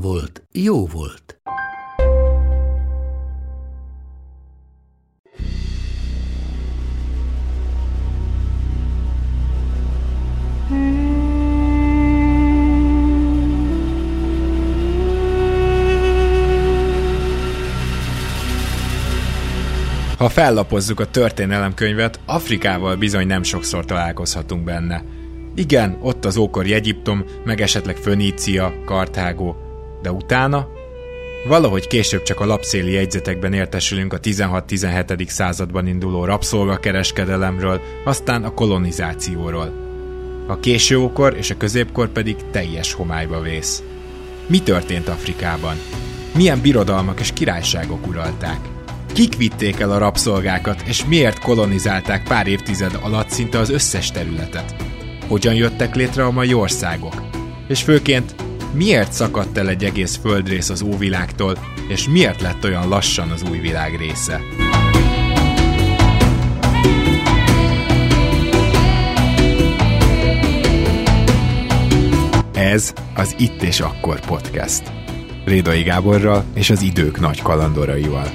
volt, jó volt. Ha fellapozzuk a történelemkönyvet, Afrikával bizony nem sokszor találkozhatunk benne. Igen, ott az ókori Egyiptom, meg esetleg Fönícia, Kartágó, de utána? Valahogy később csak a lapszéli jegyzetekben értesülünk a 16-17. században induló rabszolgakereskedelemről, aztán a kolonizációról. A későókor és a középkor pedig teljes homályba vész. Mi történt Afrikában? Milyen birodalmak és királyságok uralták? Kik vitték el a rabszolgákat, és miért kolonizálták pár évtized alatt szinte az összes területet? Hogyan jöttek létre a mai országok? És főként, miért szakadt el egy egész földrész az óvilágtól, és miért lett olyan lassan az új világ része? Ez az Itt és Akkor podcast. Rédai Gáborral és az idők nagy kalandoraival.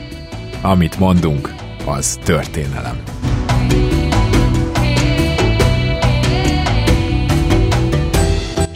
Amit mondunk, az történelem.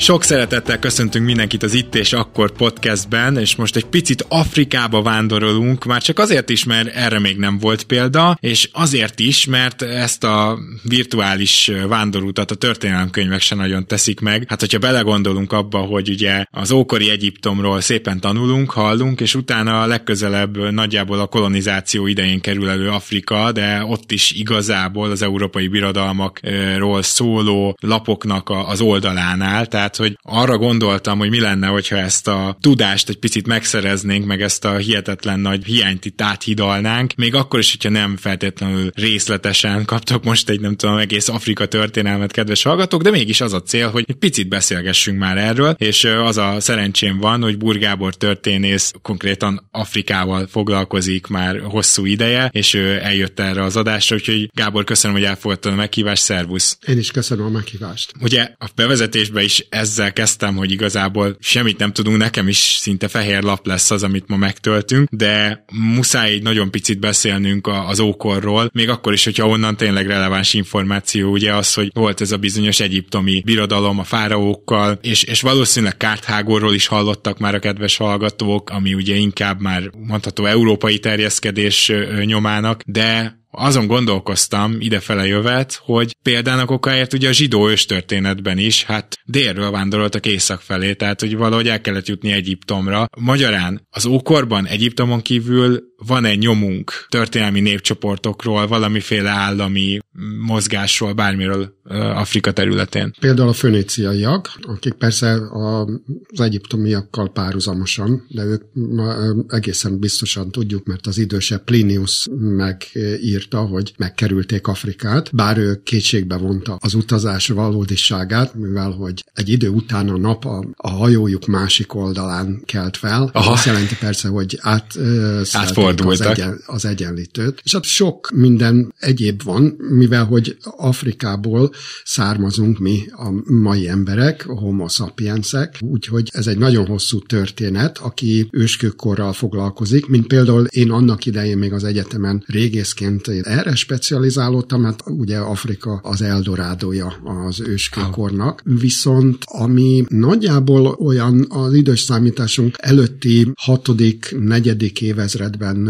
Sok szeretettel köszöntünk mindenkit az Itt és Akkor podcastben, és most egy picit Afrikába vándorolunk, már csak azért is, mert erre még nem volt példa, és azért is, mert ezt a virtuális vándorutat a történelemkönyvek se nagyon teszik meg. Hát, hogyha belegondolunk abba, hogy ugye az ókori Egyiptomról szépen tanulunk, hallunk, és utána a legközelebb nagyjából a kolonizáció idején kerül elő Afrika, de ott is igazából az európai birodalmakról szóló lapoknak az oldalánál, tehát hogy arra gondoltam, hogy mi lenne, hogyha ezt a tudást egy picit megszereznénk, meg ezt a hihetetlen nagy hiányt itt áthidalnánk, még akkor is, hogyha nem feltétlenül részletesen kaptok most egy, nem tudom, egész Afrika történelmet, kedves hallgatók, de mégis az a cél, hogy egy picit beszélgessünk már erről, és az a szerencsém van, hogy Burgábor történész konkrétan Afrikával foglalkozik már hosszú ideje, és ő eljött erre az adásra, úgyhogy Gábor, köszönöm, hogy elfogadtad a meghívást, szervusz! Én is köszönöm a meghívást. Ugye a bevezetésben is ezzel kezdtem, hogy igazából semmit nem tudunk, nekem is szinte fehér lap lesz az, amit ma megtöltünk, de muszáj egy nagyon picit beszélnünk az ókorról, még akkor is, hogyha onnan tényleg releváns információ, ugye az, hogy volt ez a bizonyos egyiptomi birodalom a fáraókkal, és, és valószínűleg Kárthágorról is hallottak már a kedves hallgatók, ami ugye inkább már mondható európai terjeszkedés nyomának, de azon gondolkoztam idefele jövet, hogy példának okáért ugye a zsidó őstörténetben is, hát délről vándoroltak észak felé, tehát hogy valahogy el kellett jutni Egyiptomra. Magyarán az ókorban Egyiptomon kívül van egy nyomunk történelmi népcsoportokról, valamiféle állami mozgásról, bármiről Afrika területén. Például a föníciaiak, akik persze az egyiptomiakkal párhuzamosan, de ők egészen biztosan tudjuk, mert az idősebb Plinius megírta, hogy megkerülték Afrikát, bár ő kétségbe vonta az utazás valódiságát, mivel hogy egy idő után a nap a, a hajójuk másik oldalán kelt fel. Aha. Azt jelenti persze, hogy át, az, egyen, az egyenlítőt. És hát sok minden egyéb van, mivel hogy Afrikából származunk mi a mai emberek, a homo sapiensek, úgyhogy ez egy nagyon hosszú történet, aki őskőkorral foglalkozik, mint például én annak idején még az egyetemen régészként erre specializálódtam, mert ugye Afrika az eldorádója az őskőkornak, viszont ami nagyjából olyan az idős számításunk előtti hatodik, negyedik évezredben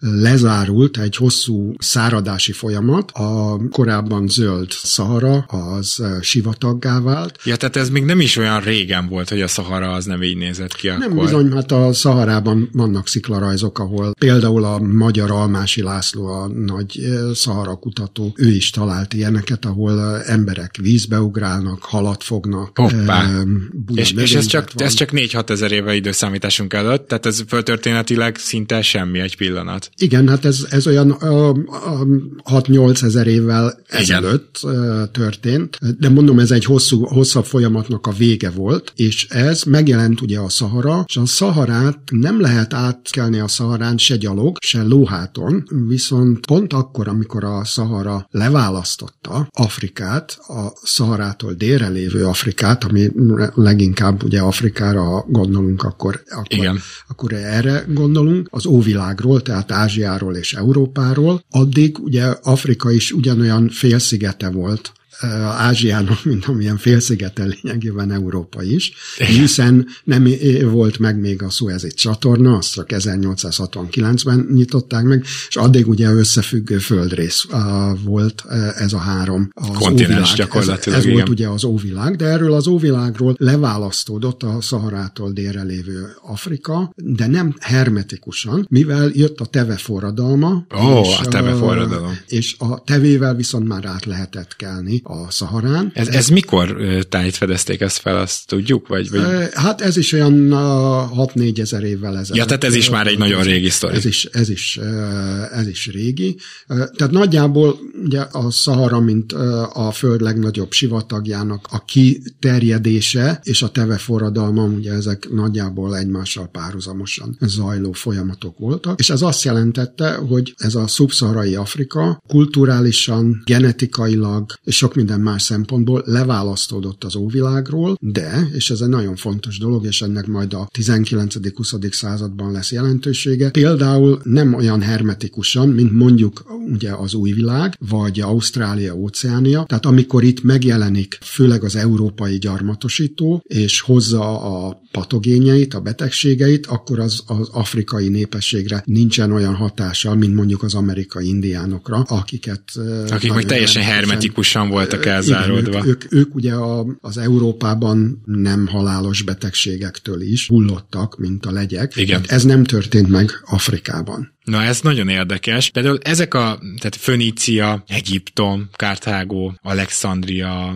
lezárult egy hosszú száradási folyamat, a korábban zöld Szahara az sivataggá vált. Ja, tehát ez még nem is olyan régen volt, hogy a Szahara az nem így nézett ki akkor. Nem bizony, hát a Szaharában vannak sziklarajzok, ahol például a magyar Almási László a nagy szahara kutató, ő is talált ilyeneket, ahol emberek vízbe ugrálnak, halat fognak. Hoppá. És, és ez csak, ez csak 4-6 ezer éve időszámításunk előtt, tehát ez föltörténetileg szinte semmi egy pillanat. Igen, hát ez, ez olyan 6-8 ezer évvel ezelőtt Igen. történt, de mondom, ez egy hosszú, hosszabb folyamatnak a vége volt, és ez megjelent ugye a Szahara, és a Szaharát nem lehet átkelni a Szaharán se gyalog, se lóháton, viszont pont akkor, amikor a Szahara leválasztotta Afrikát, a Szaharától délre lévő Afrikát, ami leginkább ugye Afrikára gondolunk, akkor, akkor, Igen. akkor erre gondolunk, az óvilágról, tehát Ázsiáról és Európáról, addig ugye Afrika is ugyanolyan félszigete volt Ázsiának, mint amilyen félszigeten lényegében Európa is, hiszen nem volt meg még a Suezi csatorna, azt csak 1869-ben nyitották meg, és addig ugye összefüggő földrész volt ez a három. Az Kontinens óvilág. gyakorlatilag. Ez, ez volt ugye az óvilág, de erről az óvilágról leválasztódott a Szaharától délre lévő Afrika, de nem hermetikusan, mivel jött a teve forradalma. Ó, oh, a teve forradalom. És a tevével viszont már át lehetett kelni a Szaharán. Ez, ez mikor tájt fedezték ezt fel, azt tudjuk? Vagy, vagy... Hát ez is olyan 6-4 ezer évvel ezelőtt. Ja, tehát ez is már egy nagyon régi sztori. Ez is, ez is, ez is régi. Tehát nagyjából ugye a Szahara, mint a föld legnagyobb sivatagjának a kiterjedése és a teve forradalma, ugye ezek nagyjából egymással párhuzamosan zajló folyamatok voltak, és ez azt jelentette, hogy ez a szubszaharai Afrika kulturálisan, genetikailag és sok minden más szempontból leválasztódott az óvilágról, de, és ez egy nagyon fontos dolog, és ennek majd a 19.-20. században lesz jelentősége, például nem olyan hermetikusan, mint mondjuk ugye az új világ, vagy Ausztrália, Óceánia, tehát amikor itt megjelenik főleg az európai gyarmatosító, és hozza a patogénjeit, a betegségeit, akkor az, az afrikai népességre nincsen olyan hatással, mint mondjuk az amerikai indiánokra, akiket... Akik meg teljesen hermetikusan voltak elzáródva. Igen, ők, ők, ők ugye a, az Európában nem halálos betegségektől is hullottak, mint a legyek. Igen. Hát ez nem történt meg Afrikában. Na ez nagyon érdekes. Például ezek a, tehát Fönícia, Egyiptom, Kártágó, Alexandria,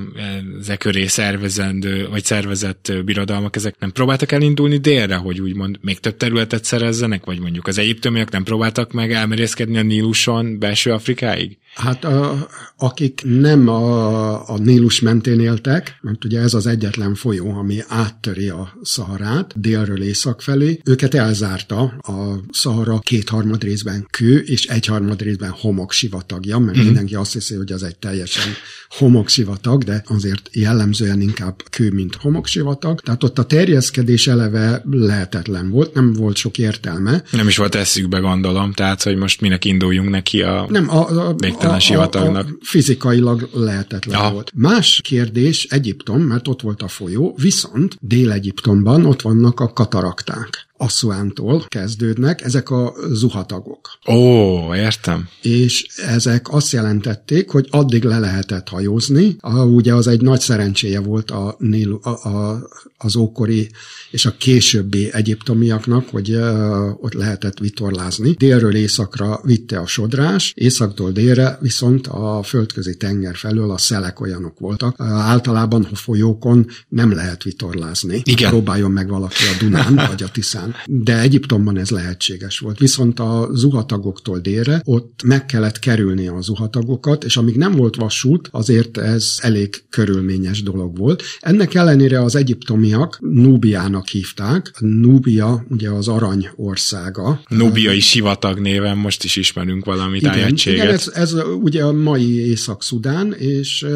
ezek köré szervezendő, vagy szervezett birodalmak, ezek nem próbáltak elindulni délre, hogy úgymond még több területet szerezzenek, vagy mondjuk az egyiptomiak nem próbáltak meg elmerészkedni a Níluson belső Afrikáig? Hát a, akik nem a, a Nílus mentén éltek, mert ugye ez az egyetlen folyó, ami áttöri a Szaharát délről észak felé, őket elzárta a Szahara kétharmad részben kő, és egyharmad részben homok sivatagja, mert mm. mindenki azt hiszi, hogy az egy teljesen homok sivatag, de azért jellemzően inkább kő, mint homok sivatag. Tehát ott a terjeszkedés eleve lehetetlen volt, nem volt sok értelme. Nem is volt eszükbe, gondolom, tehát, hogy most minek induljunk neki a... Nem, a, a, végtelen sivatagnak. A, a fizikailag lehetetlen ja. volt. Más kérdés Egyiptom, mert ott volt a folyó, viszont Dél-Egyiptomban ott vannak a katarakták. Asszuántól kezdődnek, ezek a zuhatagok. Ó, értem. És ezek azt jelentették, hogy addig le lehetett hajózni, a, ugye az egy nagy szerencséje volt a, a, a, az ókori és a későbbi egyiptomiaknak, hogy uh, ott lehetett vitorlázni. Délről északra vitte a sodrás, északtól délre viszont a földközi tenger felől a szelek olyanok voltak. Általában a folyókon nem lehet vitorlázni. Igen. Próbáljon meg valaki a Dunán vagy a Tiszán után. De Egyiptomban ez lehetséges volt. Viszont a zuhatagoktól délre ott meg kellett kerülni a zuhatagokat, és amíg nem volt vasút, azért ez elég körülményes dolog volt. Ennek ellenére az egyiptomiak Núbiának hívták. Núbia ugye az arany országa. Núbiai sivatag néven most is ismerünk valamit igen, igen ez, ez ugye a mai Észak-Szudán, és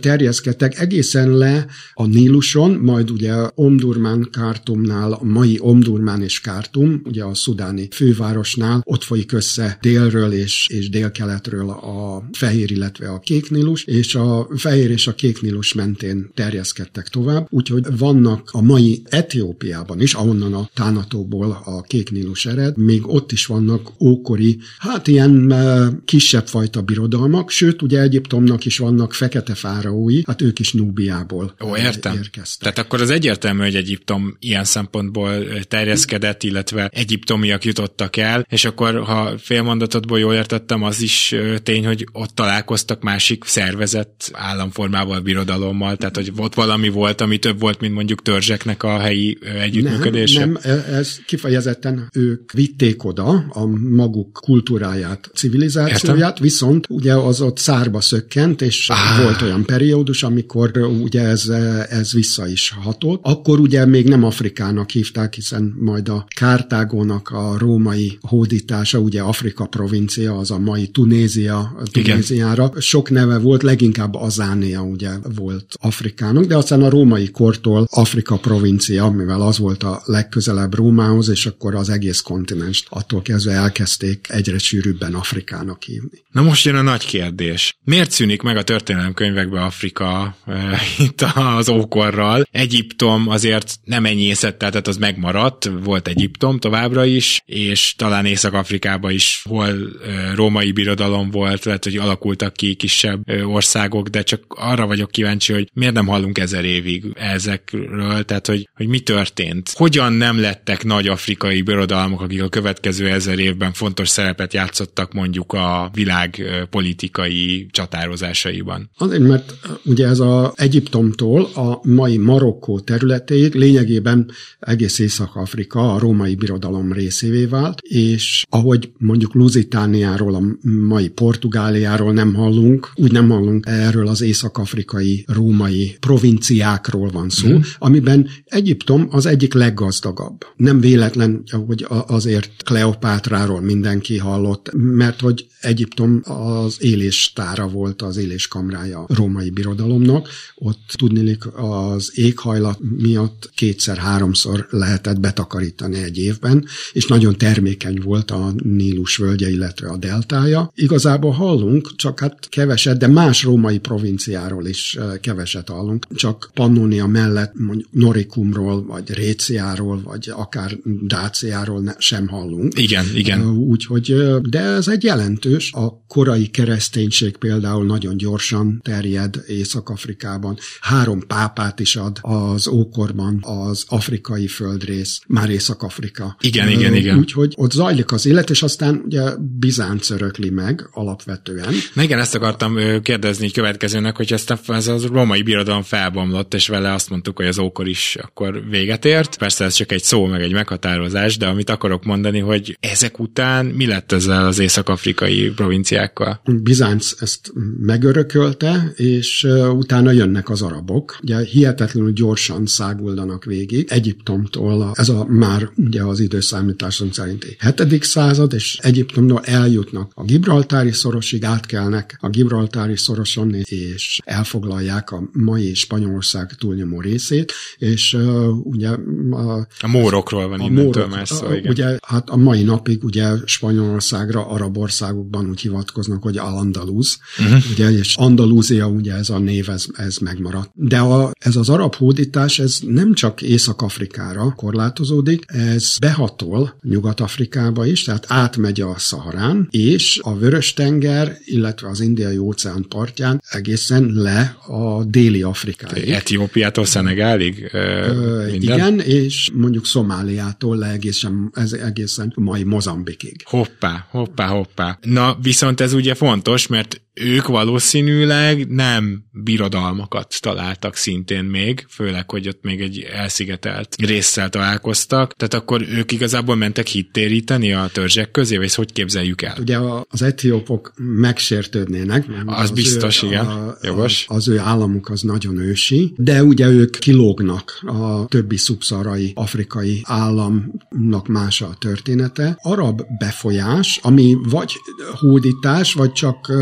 terjeszkedtek egészen le a Níluson, majd ugye Omdurman Kártumnál, a mai Omdurman Omdurmán és Kártum, ugye a szudáni fővárosnál, ott folyik össze délről és, és délkeletről a fehér, illetve a kék Nílus, és a fehér és a kék Nílus mentén terjeszkedtek tovább, úgyhogy vannak a mai Etiópiában is, ahonnan a Tánatóból a kék Nílus ered, még ott is vannak ókori, hát ilyen kisebb fajta birodalmak, sőt, ugye Egyiptomnak is vannak fekete fáraói, hát ők is Núbiából Ó, értem. érkeztek. Tehát akkor az egyértelmű, hogy Egyiptom ilyen szempontból ter terjeszkedett, illetve egyiptomiak jutottak el, és akkor, ha félmondatodból jól értettem, az is tény, hogy ott találkoztak másik szervezett államformával, birodalommal, tehát hogy ott valami volt, ami több volt, mint mondjuk törzseknek a helyi együttműködése? Nem, nem, ez kifejezetten ők vitték oda a maguk kultúráját, civilizációját, Értem. viszont ugye az ott szárba szökkent, és ah. volt olyan periódus, amikor ugye ez, ez vissza is hatott. Akkor ugye még nem Afrikának hívták, hiszen majd a Kártágónak a római hódítása, ugye Afrika provincia, az a mai Tunézia, Tunéziára. Igen. Sok neve volt, leginkább Azánia ugye volt Afrikának, de aztán a római kortól Afrika provincia, mivel az volt a legközelebb Rómához, és akkor az egész kontinens attól kezdve elkezdték egyre sűrűbben Afrikának hívni. Na most jön a nagy kérdés. Miért szűnik meg a történelemkönyvekbe Afrika e, itt az ókorral? Egyiptom azért nem enyészett, tehát az megmaradt, volt Egyiptom továbbra is, és talán Észak-Afrikában is hol római birodalom volt, lehet, hogy alakultak ki kisebb országok, de csak arra vagyok kíváncsi, hogy miért nem hallunk ezer évig ezekről, tehát hogy, hogy mi történt. Hogyan nem lettek nagy afrikai birodalmak, akik a következő ezer évben fontos szerepet játszottak mondjuk a világ politikai csatározásaiban? Azért, mert ugye ez a Egyiptomtól a mai Marokkó területéig lényegében egész Észak-Afrika a római birodalom részévé vált, és ahogy mondjuk Lusitániáról, a mai Portugáliáról nem hallunk, úgy nem hallunk erről az észak-afrikai római provinciákról van szó, mm. amiben Egyiptom az egyik leggazdagabb. Nem véletlen, hogy azért Kleopátráról mindenki hallott, mert hogy Egyiptom az éléstára volt, az éléskamrája a római birodalomnak. Ott tudnélik az éghajlat miatt kétszer-háromszor lehetett betakarítani egy évben, és nagyon termékeny volt a Nílus völgye, illetve a deltája. Igazából hallunk, csak hát keveset, de más római provinciáról is eh, keveset hallunk. Csak Pannonia mellett mondjuk Norikumról, vagy Réciáról, vagy akár Dáciáról sem hallunk. Igen, igen. Úgyhogy, de ez egy jelentős. A korai kereszténység például nagyon gyorsan terjed Észak-Afrikában. Három pápát is ad az ókorban az afrikai földrész, már Észak-Afrika. Igen, igen, igen. Úgyhogy ott zajlik az élet, és aztán ugye Bizánc örökli meg alapvetően. Na igen, ezt akartam kérdezni következőnek, hogy ezt a, ez a római birodalom felbomlott, és vele azt mondtuk, hogy az ókor is akkor véget ért. Persze ez csak egy szó, meg egy meghatározás, de amit akarok mondani, hogy ezek után mi lett ezzel az észak-afrikai provinciákkal? Bizánc ezt megörökölte, és utána jönnek az arabok. Ugye hihetetlenül gyorsan száguldanak végig. Egyiptomtól ez a már ugye az időszámításom szerinti 7. század, és Egyiptomtól eljutnak a Gibraltári szorosig, átkelnek a Gibraltári szoroson, és elfoglalják a mai Spanyolország túlnyomó részét, és uh, ugye a, a mórokról van a innentől mórok, szó, igen. Ugye, hát a mai napig ugye Spanyolországra, arab országokban úgy hivatkoznak, hogy Al-Andalus, uh-huh. ugye, és Andalúzia, ugye ez a név, ez, ez megmaradt. De a, ez az arab hódítás, ez nem csak Észak-Afrikára korlátozódik, ez behatol Nyugat-Afrikába is, tehát átmegy a Szaharán, és a Vörös-tenger, illetve az Indiai óceán partján egészen le a déli Afrikáig. Etiópiától Szenegálig? Ö, igen, és mondjuk Szomáliától le egészen, ez egészen mai Mozambikig. Hoppá, hoppá, hoppá. Na, viszont ez ugye fontos, mert ők valószínűleg nem birodalmakat találtak szintén még, főleg, hogy ott még egy elszigetelt résszel találkoztak, tehát akkor ők igazából mentek hittéríteni a törzsek közé, vagy hogy képzeljük el? Ugye az etiópok megsértődnének. Az, az biztos, ő, igen, a, jogos. Az, az ő államuk az nagyon ősi, de ugye ők kilógnak a többi szubszarai afrikai államnak más a története. Arab befolyás, ami vagy hódítás, vagy csak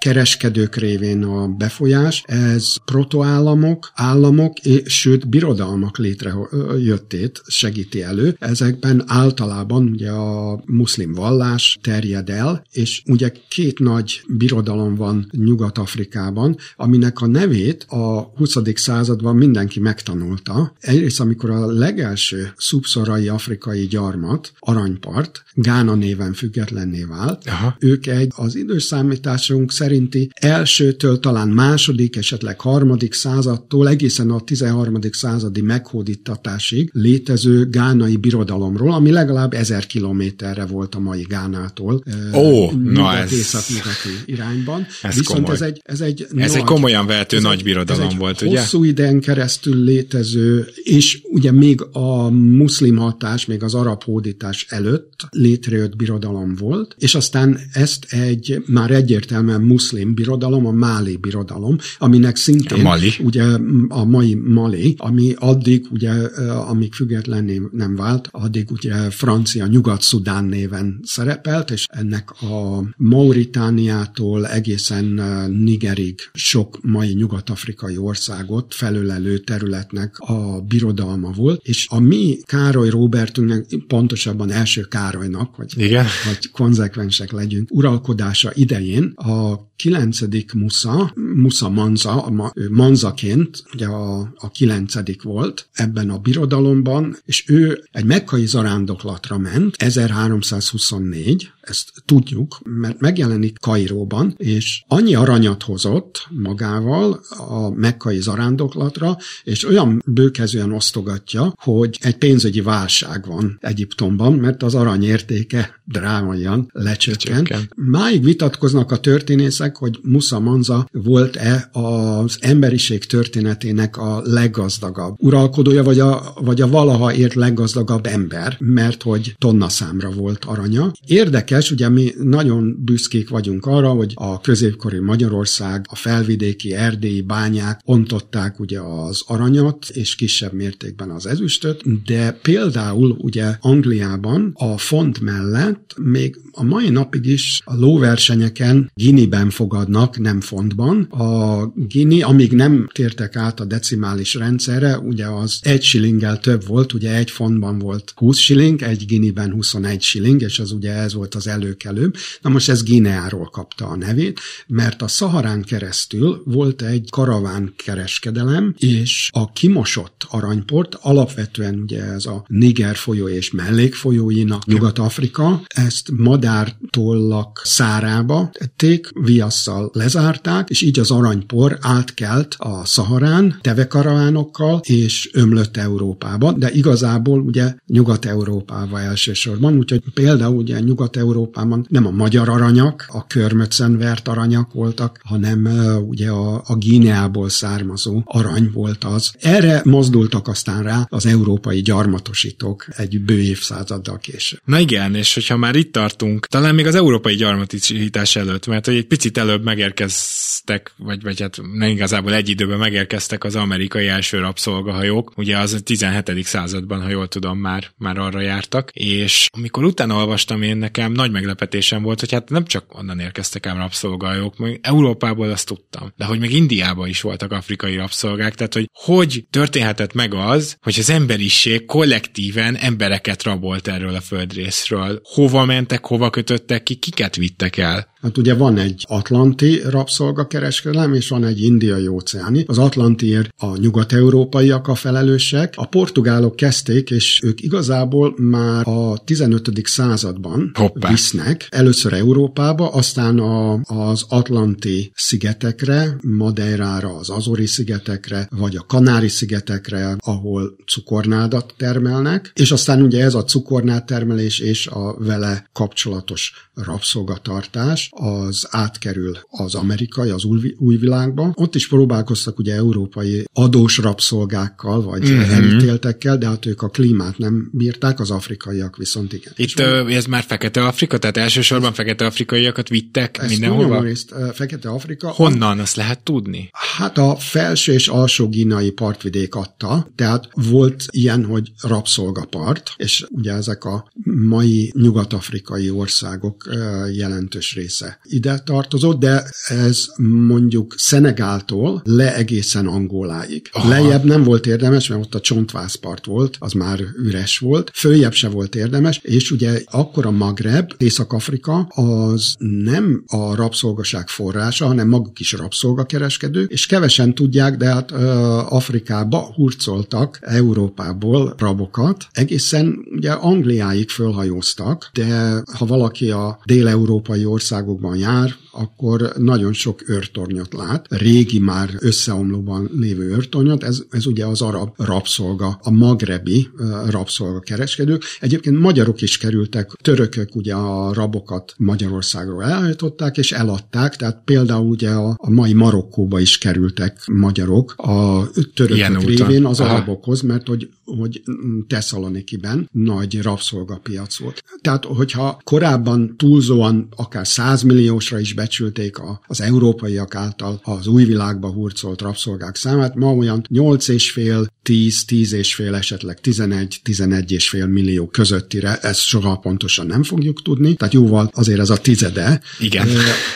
kereskedők révén a befolyás, ez protoállamok, államok, és sőt birodalmak létrejöttét segíti elő. Ezekben általában ugye a muszlim vallás terjed el, és ugye két nagy birodalom van Nyugat-Afrikában, aminek a nevét a 20. században mindenki megtanulta. Egyrészt, amikor a legelső szubszorai afrikai gyarmat, Aranypart, Gána néven függetlenné vált, Aha. ők egy az időszámításunk szerint szerinti elsőtől talán második, esetleg harmadik századtól egészen a 13. századi meghódítatásig létező gánai birodalomról, ami legalább ezer kilométerre volt a mai Gánától. Ó, na ez... Észak-nyugati irányban. Ez Viszont komoly. ez egy, ez egy, Ez nagy, egy komolyan vehető ez nagy birodalom ez egy volt, ugye? hosszú időn keresztül létező, és ugye még a muszlim hatás, még az arab hódítás előtt létrejött birodalom volt, és aztán ezt egy már egyértelműen muszlim birodalom, a Máli birodalom, aminek szintén A Mali. ugye a mai Mali, ami addig ugye, amíg függetlenné nem vált, addig ugye francia Nyugat-Szudán néven szerepelt, és ennek a Mauritániától egészen Nigerig sok mai nyugat-afrikai országot felölelő területnek a birodalma volt, és a mi Károly Róbertünknek, pontosabban első Károlynak, hogy, Igen. hogy konzekvensek legyünk, uralkodása idején a kilencedik Musza, Musza Manza, Manzaként, ugye a, a kilencedik volt ebben a birodalomban, és ő egy mekkai zarándoklatra ment, 1324, ezt tudjuk, mert megjelenik Kairóban, és annyi aranyat hozott magával a mekkai zarándoklatra, és olyan bőkezően osztogatja, hogy egy pénzügyi válság van Egyiptomban, mert az arany értéke drámaian lecsökkent. Csökkent. Máig vitatkoznak a történészek, hogy Musa Manza volt-e az emberiség történetének a leggazdagabb uralkodója, vagy a, vagy a valaha ért leggazdagabb ember, mert hogy tonna számra volt aranya. Érdekes, ugye mi nagyon büszkék vagyunk arra, hogy a középkori Magyarország, a felvidéki erdélyi bányák ontották ugye az aranyat, és kisebb mértékben az ezüstöt, de például ugye Angliában a font mellett még a mai napig is a lóversenyeken giniben fogadnak, nem fontban. A gini, amíg nem tértek át a decimális rendszerre, ugye az egy shillinggel több volt, ugye egy fontban volt 20 shilling, egy giniben 21 shilling, és az ugye ez volt az előkelőbb. Na most ez Gineáról kapta a nevét, mert a Szaharán keresztül volt egy karaván kereskedelem, és a kimosott aranyport, alapvetően ugye ez a Niger folyó és mellékfolyóinak Nyugat-Afrika, ezt madártollak szárába tették, viasszal lezárták, és így az aranypor átkelt a Szaharán tevekaravánokkal, és ömlött Európába, de igazából ugye Nyugat-Európába elsősorban, úgyhogy például ugye Nyugat-Európában nem a magyar aranyak, a körmöcen vert aranyak voltak, hanem ugye a, a Gíneából származó arany volt az. Erre mozdultak aztán rá az európai gyarmatosítók egy bő évszázaddal később. Na igen, és hogyha már itt tartunk, talán még az európai gyarmatosítás előtt, mert hogy egy picit előbb megérkeztek, vagy, vagy hát nem igazából egy időben megérkeztek az amerikai első rabszolgahajók, ugye az a 17. században, ha jól tudom, már, már arra jártak, és amikor utána olvastam én, nekem nagy meglepetésem volt, hogy hát nem csak onnan érkeztek ám rabszolgahajók, meg Európából azt tudtam, de hogy meg Indiában is voltak afrikai rabszolgák, tehát hogy hogy történhetett meg az, hogy az emberiség kollektíven embereket rabolt erről a földrészről. Hova mentek, hova kötöttek ki, kiket vittek el? Hát ugye van egy atlanti rabszolgakereskedelem, és van egy indiai óceáni. Az atlantiért a nyugat-európaiak a felelősek. A portugálok kezdték, és ők igazából már a 15. században Hoppá. visznek. Először Európába, aztán a, az atlanti szigetekre, Madeirára, az Azori szigetekre, vagy a Kanári-szigetekre, ahol cukornádat termelnek, és aztán ugye ez a cukornád termelés és a vele kapcsolatos rabszolgatartás az átkerül az amerikai, az új, új világba. Ott is próbálkoztak ugye európai adós rabszolgákkal, vagy Mhm. mm-hmm. elítéltekkel, de hát ők a klímát nem bírták, az afrikaiak viszont igen. Itt ö, ez már Fekete Afrika, tehát elsősorban Fekete Afrikaiakat vittek ezt mindenhova? részt Fekete Afrika. Honnan, azt lehet tudni? Hát a felső és alsó gínai partvidék adta, tehát volt ilyen, hogy rabszolgapart, és ugye ezek a mai nyugat-afrikai országok jelentős része ide tartozott, de ez mondjuk Szenegáltól le egészen Angoláig. Aha. Lejjebb nem volt érdemes, mert ott a csontvászpart volt, az már üres volt, följebb se volt érdemes, és ugye akkor a Magreb, Észak-Afrika, az nem a rabszolgaság forrása, hanem maguk is rabszolgakereskedők, és kevesen tudják, de hát ö, Afrikába hurcoltak Európából rabokat, egészen ugye Angliáig fölhajóztak, de ha valaki a dél-európai országokban jár, akkor nagyon sok őrtornyot lát, régi már összeomlóban lévő őrtornyot, ez, ez ugye az arab rabszolga, a magrebi rabszolga kereskedők. Egyébként magyarok is kerültek, törökök ugye a rabokat Magyarországról elhajtották és eladták, tehát például ugye a, a mai Marokkóba is kerültek magyarok a törökök révén az Aha. arabokhoz, mert hogy, hogy Tesszalonikiben nagy rabszolgapiac volt. Tehát, hogyha korábban túlzóan akár 100 milliósra is becsülték a, az európaiak által az új világba hurcolt rabszolgák számát, ma olyan 8,5, 10, 10 és fél, esetleg 11, 11 és fél millió közöttire, ezt soha pontosan nem fogjuk tudni, tehát jóval azért ez a tizede. Igen.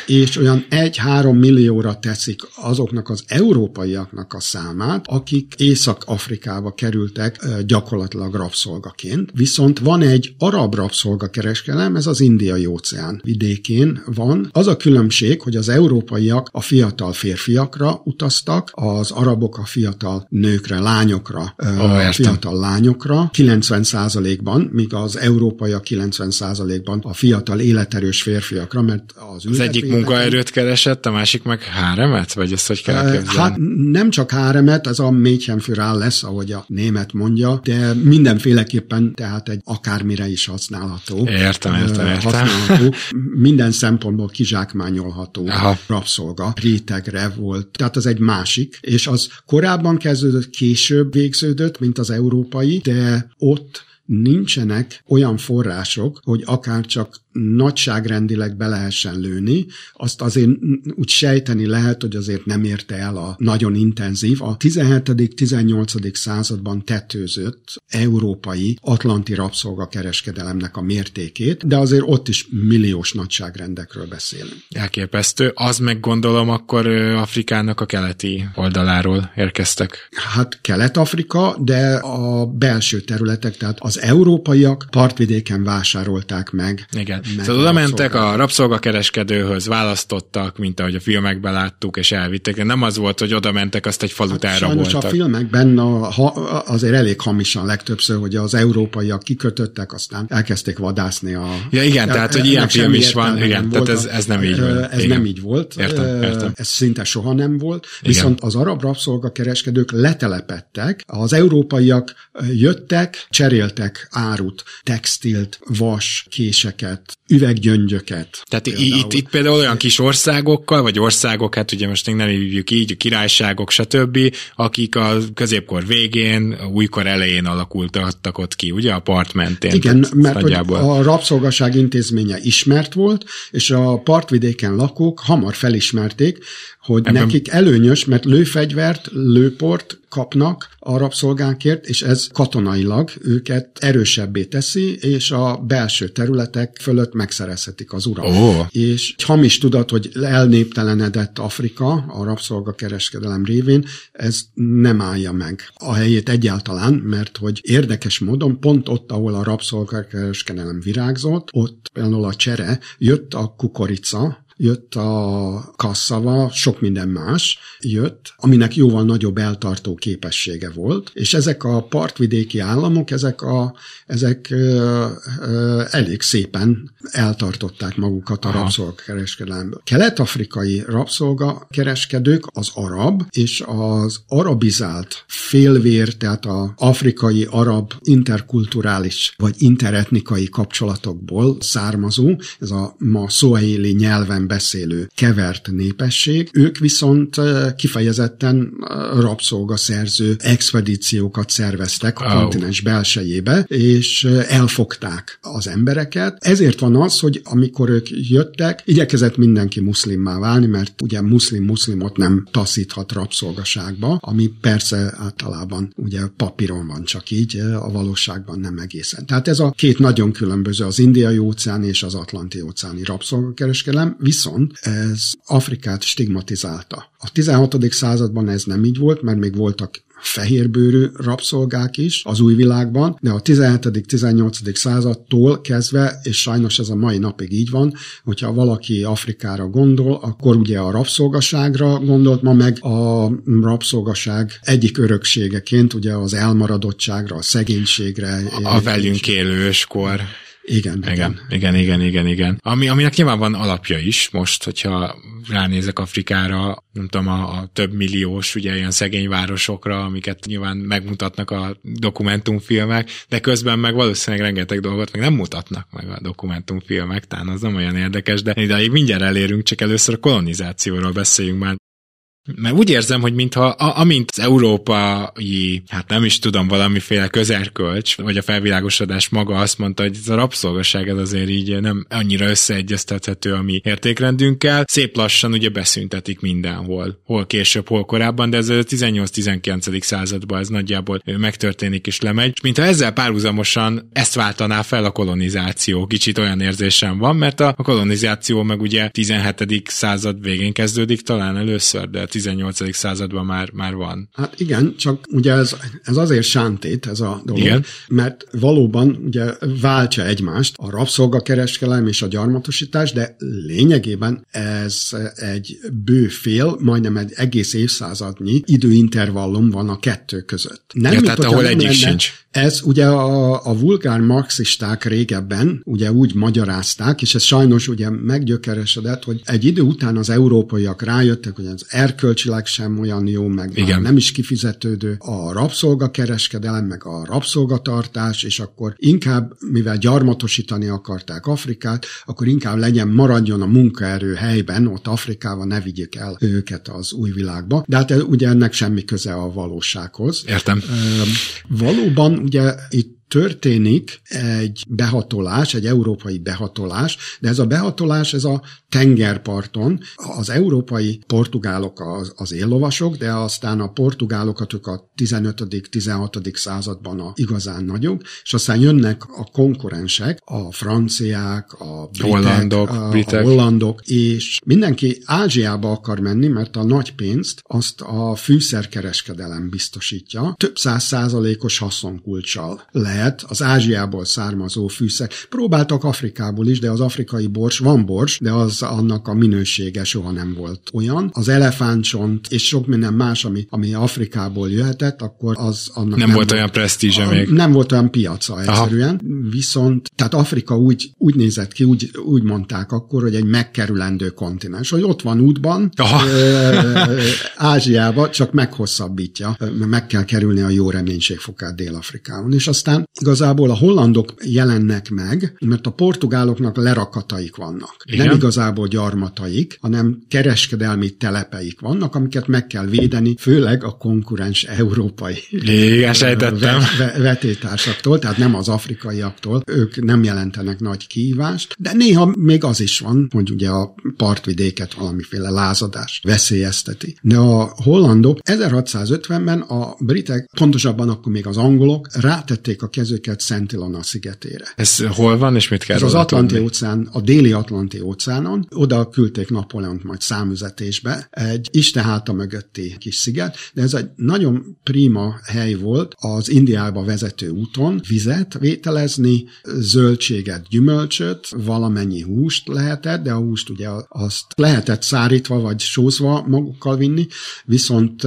És olyan 1-3 millióra teszik azoknak az európaiaknak a számát, akik Észak-Afrikába kerültek gyakorlatilag rabszolgaként. Viszont van egy arab rabszolgakereskedelem, ez az indiai óceán vidékén van. Az a különbség, hogy az európaiak a fiatal férfiakra utaztak, az arabok a fiatal nőkre, lányokra, oh, a fiatal lányokra, 90%-ban, míg az európaiak 90%-ban a fiatal életerős férfiakra, mert az Az egyik munkaerőt keresett, a másik meg háremet? Vagy ezt hogy kell képzelni? Hát nem csak háremet, ez a Mädchenführer lesz, ahogy a német mondja, de mindenféleképpen tehát egy akármire is használható. Értem, értem, értem. Használható, minden szempontból kizsákmányolható Aha. rabszolga rétegre volt. Tehát az egy másik, és az korábban kezdődött, később végződött, mint az európai, de ott nincsenek olyan források, hogy akár csak nagyságrendileg be lehessen lőni, azt azért úgy sejteni lehet, hogy azért nem érte el a nagyon intenzív. A 17.-18. században tetőzött európai atlanti rabszolgakereskedelemnek a mértékét, de azért ott is milliós nagyságrendekről beszélünk. Elképesztő. Az meg gondolom akkor Afrikának a keleti oldaláról érkeztek. Hát Kelet-Afrika, de a belső területek, tehát az európaiak partvidéken vásárolták meg. Igen. Szóval oda mentek a rabszolgakereskedőhöz, választottak, mint ahogy a filmekben láttuk, és elvitték. De nem az volt, hogy oda mentek, azt egy falut hát elraboltak. a filmekben a, ha, azért elég hamisan legtöbbször, hogy az európaiak kikötöttek, aztán elkezdték vadászni a... Ja igen, tehát, hogy ilyen film is van, igen, tehát ez, ez nem így volt. Ez igen. nem így volt. Értem, értem. Ez szinte soha nem volt. Igen. Viszont az arab rabszolgakereskedők letelepettek, az európaiak jöttek, cseréltek árut, textilt, vas, késeket, üveggyöngyöket. Tehát például. itt, itt például olyan kis országokkal, vagy országok, hát ugye most még nem hívjuk így, a királyságok, stb., akik a középkor végén, a újkor elején alakultak ott ki, ugye a part mentén. Igen, mert hogy a rabszolgaság intézménye ismert volt, és a partvidéken lakók hamar felismerték, hogy Ebben... nekik előnyös, mert lőfegyvert, lőport kapnak a rabszolgánkért, és ez katonailag őket erősebbé teszi, és a belső területek fölött megszerezhetik az urat. Oh. És hamis tudat, hogy elnéptelenedett Afrika a rabszolgakereskedelem révén, ez nem állja meg a helyét egyáltalán, mert hogy érdekes módon pont ott, ahol a rabszolgakereskedelem virágzott, ott például a csere, jött a kukorica, jött a kasszava, sok minden más jött, aminek jóval nagyobb eltartó képessége volt, és ezek a partvidéki államok, ezek, a, ezek ö, ö, elég szépen eltartották magukat a rabszolgakereskedelemből. Kelet-afrikai rabszolgakereskedők az arab és az arabizált félvér, tehát az afrikai arab interkulturális vagy interetnikai kapcsolatokból származó, ez a ma szóhéli nyelven beszélő kevert népesség, ők viszont kifejezetten rabszolgaszerző expedíciókat szerveztek a oh. kontinens belsejébe, és elfogták az embereket. Ezért van az, hogy amikor ők jöttek, igyekezett mindenki muszlimmá válni, mert ugye muszlim-muszlimot nem taszíthat rabszolgaságba, ami persze általában ugye papíron van csak így, a valóságban nem egészen. Tehát ez a két nagyon különböző, az indiai óceán és az atlanti óceáni rabszolgakereskedelem, viszont ez Afrikát stigmatizálta. A 16. században ez nem így volt, mert még voltak fehérbőrű rabszolgák is az új világban, de a 17.-18. századtól kezdve, és sajnos ez a mai napig így van, hogyha valaki Afrikára gondol, akkor ugye a rabszolgaságra gondolt, ma meg a rabszolgaság egyik örökségeként ugye az elmaradottságra, a szegénységre. A velünk élő őskor Igen, igen, igen, igen, igen, igen. Ami, aminek nyilván van alapja is most, hogyha ránézek Afrikára, nem tudom, a, a több milliós, ugye ilyen szegény városokra, amiket nyilván megmutatnak a dokumentumfilmek, de közben meg valószínűleg rengeteg dolgot meg nem mutatnak meg a dokumentumfilmek, talán az nem olyan érdekes, de ideig mindjárt elérünk, csak először a kolonizációról beszéljünk már. Mert úgy érzem, hogy mintha a, amint az európai, hát nem is tudom, valamiféle közerkölcs, vagy a felvilágosodás maga azt mondta, hogy ez a rabszolgaság ez azért így nem annyira összeegyeztethető a mi értékrendünkkel, szép lassan ugye beszüntetik mindenhol, hol később, hol korábban, de ez a 18-19. században ez nagyjából megtörténik és lemegy, és mintha ezzel párhuzamosan ezt váltaná fel a kolonizáció, kicsit olyan érzésem van, mert a, a kolonizáció meg ugye 17. század végén kezdődik talán először, de 18. században már, már van. Hát igen, csak ugye ez, ez azért sántét ez a dolog, igen. mert valóban ugye váltja egymást a rabszolgakereskedelem és a gyarmatosítás, de lényegében ez egy bőfél, majdnem egy egész évszázadnyi időintervallum van a kettő között. Nem, ja, tehát ahol egyik lenne, sincs. Ez ugye a, a vulgár marxisták régebben ugye úgy magyarázták, és ez sajnos ugye meggyökeresedett, hogy egy idő után az európaiak rájöttek, hogy az erkölcsileg sem olyan jó, meg Igen. nem is kifizetődő a rabszolgakereskedelem, meg a rabszolgatartás, és akkor inkább, mivel gyarmatosítani akarták Afrikát, akkor inkább legyen, maradjon a munkaerő helyben, ott Afrikában ne vigyék el őket az új világba. De hát ugye ennek semmi köze a valósághoz. Értem. Valóban ugye itt történik egy behatolás, egy európai behatolás, de ez a behatolás, ez a tengerparton, az európai portugálok az, az éllovasok, de aztán a portugálokat ők a 15.-16. században a igazán nagyok, és aztán jönnek a konkurensek, a franciák, a britek, hollandok, a, britek. a hollandok, és mindenki Ázsiába akar menni, mert a nagy pénzt azt a fűszerkereskedelem biztosítja. Több száz százalékos haszonkulcsal lehet lehet az Ázsiából származó fűszer. Próbáltak Afrikából is, de az afrikai bors van bors, de az annak a minősége soha nem volt olyan. Az elefántcsont és sok minden más, ami, ami Afrikából jöhetett, akkor az annak nem, nem volt olyan presztízse még. Nem volt olyan piaca egyszerűen. Aha. Viszont, tehát Afrika úgy, úgy nézett ki, úgy, úgy mondták akkor, hogy egy megkerülendő kontinens, hogy ott van útban, Aha. Ázsiába, csak meghosszabbítja, meg kell kerülni a jó reménységfokát Dél-Afrikában. És aztán igazából a hollandok jelennek meg, mert a portugáloknak lerakataik vannak. Igen? Nem igazából gyarmataik, hanem kereskedelmi telepeik vannak, amiket meg kell védeni, főleg a konkurens európai Igen, sejtettem. vetétársaktól, tehát nem az afrikaiaktól, ők nem jelentenek nagy kihívást, de néha még az is van, hogy ugye a partvidéket valamiféle lázadás veszélyezteti. De a hollandok 1650-ben a britek, pontosabban akkor még az angolok rátették a kezüket Szent Ilona szigetére. Ez hol van, és mit kell Ez az Atlanti óceán, a déli Atlanti óceánon, oda küldték Napóleont majd számüzetésbe, egy Istenháta mögötti kis sziget, de ez egy nagyon prima hely volt az Indiába vezető úton, vizet vételezni, zöldséget, gyümölcsöt, valamennyi húst lehetett, de a húst ugye azt lehetett szárítva vagy sózva magukkal vinni, viszont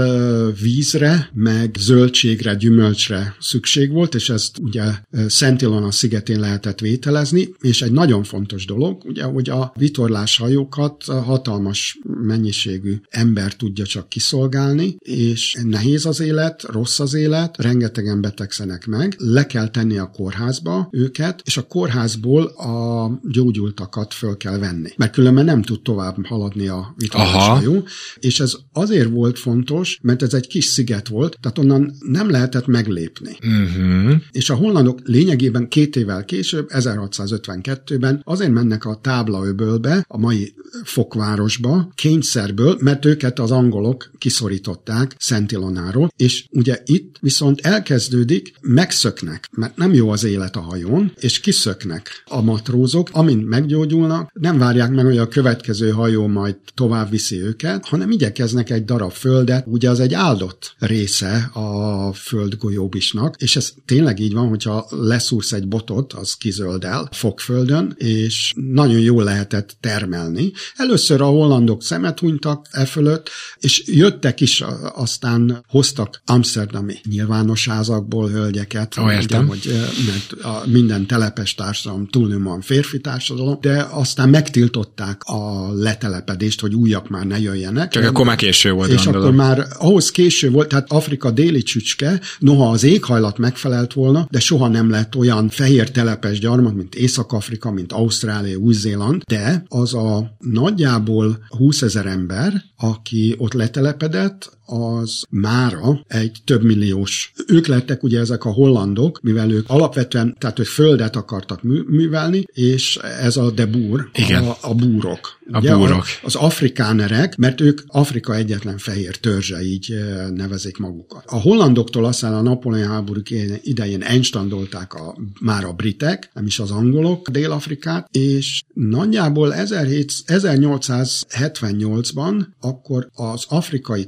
vízre, meg zöldségre, gyümölcsre szükség volt, és ezt ugye Szent Ilona szigetén lehetett vételezni, és egy nagyon fontos dolog, ugye, hogy a vitorláshajókat hatalmas mennyiségű ember tudja csak kiszolgálni, és nehéz az élet, rossz az élet, rengetegen betegszenek meg, le kell tenni a kórházba őket, és a kórházból a gyógyultakat föl kell venni, mert különben nem tud tovább haladni a vitorláshajó, és ez azért volt fontos, mert ez egy kis sziget volt, tehát onnan nem lehetett meglépni. Uh-huh. És a hollandok lényegében két évvel később, 1652-ben azért mennek a táblaöbölbe, a mai fokvárosba, kényszerből, mert őket az angolok kiszorították Szent Ilonáról, és ugye itt viszont elkezdődik, megszöknek, mert nem jó az élet a hajón, és kiszöknek a matrózok, amint meggyógyulnak, nem várják meg, hogy a következő hajó majd tovább viszi őket, hanem igyekeznek egy darab földet, ugye az egy áldott része a földgolyóbisnak, és ez tényleg így van, hogyha leszúrsz egy botot, az kizöldel fogföldön, és nagyon jól lehetett termelni. Először a hollandok szemet hunytak e fölött, és jöttek is, aztán hoztak amsterdami nyilvános házakból hölgyeket. Értem. Ugye, hogy mert a minden telepes társadalom túlnyomóan férfi társadalom, de aztán megtiltották a letelepedést, hogy újak már ne jöjjenek. Csak akkor már késő volt, És gondolom. akkor már ahhoz késő volt, tehát Afrika déli csücske, noha az éghajlat megfelelt volna, de soha nem lett olyan fehér telepes gyarmat, mint Észak-Afrika, mint Ausztrália, Új-Zéland, de az a nagyjából 20 ezer ember, aki ott letelepedett, az mára egy több milliós. Ők lettek ugye ezek a hollandok, mivel ők alapvetően, tehát hogy földet akartak mű- művelni, és ez a debúr, Igen. a, a búrok. A búrok. Az afrikánerek, mert ők Afrika egyetlen fehér törzse, így nevezik magukat. A hollandoktól aztán a Napóleon háború idején enstandolták a, már a britek, nem is az angolok Dél-Afrikát, és nagyjából 1700 1878-ban akkor az afrikai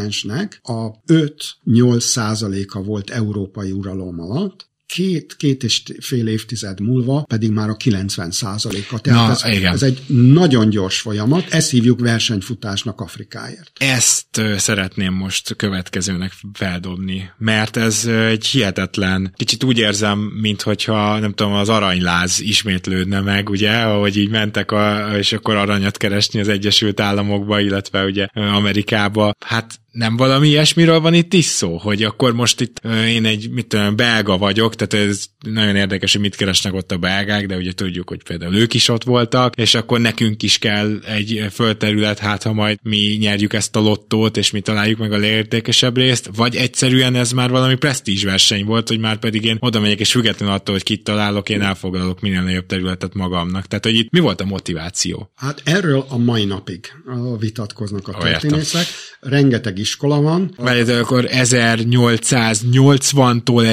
kontinensnek a 5-8 százaléka volt európai uralom alatt, két, két és fél évtized múlva pedig már a 90 százaléka. Tehát Na, ez, igen. ez egy nagyon gyors folyamat, ezt hívjuk versenyfutásnak Afrikáért. Ezt szeretném most következőnek feldobni, mert ez egy hihetetlen, kicsit úgy érzem, minthogyha nem tudom, az aranyláz ismétlődne meg, ugye, ahogy így mentek, a, és akkor aranyat keresni az Egyesült Államokba, illetve ugye Amerikába. Hát nem valami ilyesmiről van itt is szó, hogy akkor most itt én egy, mit tudom, belga vagyok, tehát ez nagyon érdekes, hogy mit keresnek ott a belgák, de ugye tudjuk, hogy például ők is ott voltak, és akkor nekünk is kell egy földterület, hát ha majd mi nyerjük ezt a lottót, és mi találjuk meg a legértékesebb részt, vagy egyszerűen ez már valami presztízs verseny volt, hogy már pedig én oda megyek, és függetlenül attól, hogy kit találok, én elfoglalok minél nagyobb területet magamnak. Tehát, hogy itt mi volt a motiváció? Hát erről a mai napig vitatkoznak a történészek. Rengeteg iskola van. Mert akkor 1880-tól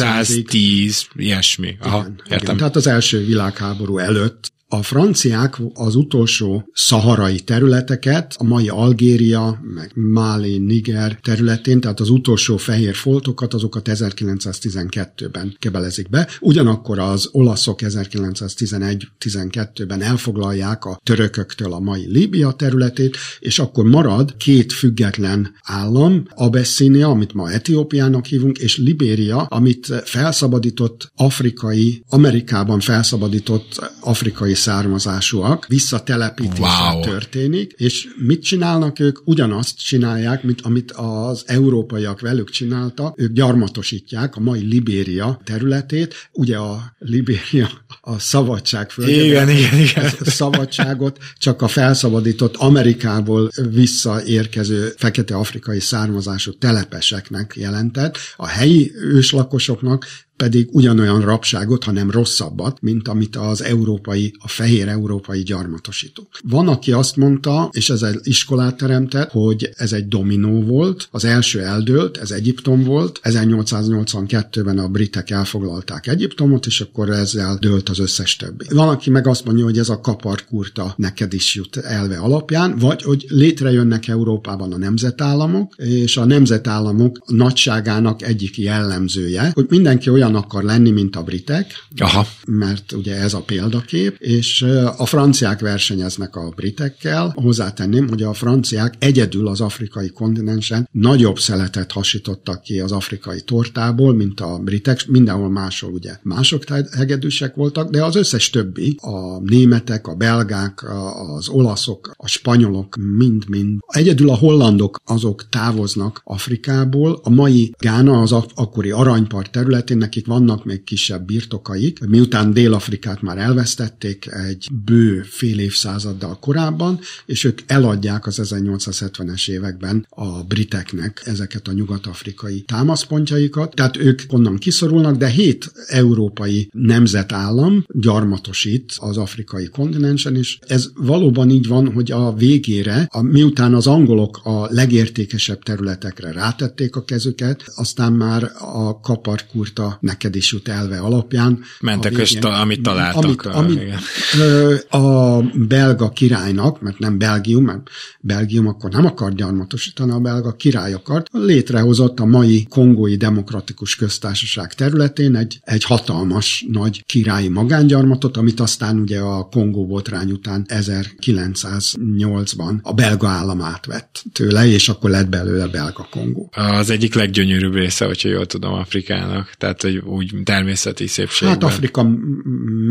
1910, ilyesmi. Aha, Igen, értem. Igen, tehát az első világháború előtt a franciák az utolsó szaharai területeket, a mai Algéria, meg Mali, Niger területén, tehát az utolsó fehér foltokat, azokat 1912-ben kebelezik be. Ugyanakkor az olaszok 1911-12-ben elfoglalják a törököktől a mai Líbia területét, és akkor marad két független állam, Abessinia, amit ma Etiópiának hívunk, és Libéria, amit felszabadított afrikai, Amerikában felszabadított afrikai származásúak, visszatelepítése Wow. történik, és mit csinálnak ők? Ugyanazt csinálják, mint amit az európaiak velük csináltak, ők gyarmatosítják a mai Libéria területét, ugye a Libéria a szabadság földje, Igen, igen, igen. a szabadságot csak a felszabadított Amerikából visszaérkező fekete afrikai származású telepeseknek jelentett, a helyi őslakosoknak pedig ugyanolyan rabságot, hanem rosszabbat, mint amit az európai, a fehér európai gyarmatosítók. Van, aki azt mondta, és ez egy iskolát teremtett, hogy ez egy dominó volt, az első eldőlt, ez Egyiptom volt, 1882-ben a britek elfoglalták Egyiptomot, és akkor ezzel dőlt az összes többi. Van, aki meg azt mondja, hogy ez a kaparkurta neked is jut elve alapján, vagy hogy létrejönnek Európában a nemzetállamok, és a nemzetállamok nagyságának egyik jellemzője, hogy mindenki olyan akar lenni, mint a britek, Aha. mert ugye ez a példakép, és a franciák versenyeznek a britekkel. Hozzátenném, hogy a franciák egyedül az afrikai kontinensen nagyobb szeletet hasítottak ki az afrikai tortából, mint a britek, mindenhol máshol ugye mások hegedűsek voltak, de az összes többi, a németek, a belgák, az olaszok, a spanyolok, mind-mind. Egyedül a hollandok azok távoznak Afrikából. A mai Gána az ak- akkori aranypart területén, nekik vannak még kisebb birtokaik. Miután Dél-Afrikát már elvesztették egy bő fél évszázaddal korábban, és ők eladják az 1870-es években a briteknek ezeket a nyugat-afrikai támaszpontjaikat. Tehát ők onnan kiszorulnak, de hét európai nemzetállam gyarmatosít az afrikai kontinensen, és ez valóban így van, hogy a végére, a, miután az angolok a legértékesebb területekre rátették a kezüket, aztán már a kaparkurta neked is jut elve alapján. Mentek és ta- amit találtak, Amit, amit igen. A belga királynak, mert nem Belgium, mert Belgium akkor nem akar gyarmatosítani, a belga király akart, létrehozott a mai kongói demokratikus köztársaság területén egy, egy hatalmas nagy királyi magángyarmatot, amit aztán ugye a Kongó botrány után 1908-ban a belga állam átvett tőle, és akkor lett belőle belga Kongó. Az egyik leggyönyörűbb része, hogyha jól tudom, Afrikának. Tehát, hogy úgy természeti szépségben. Hát Afrika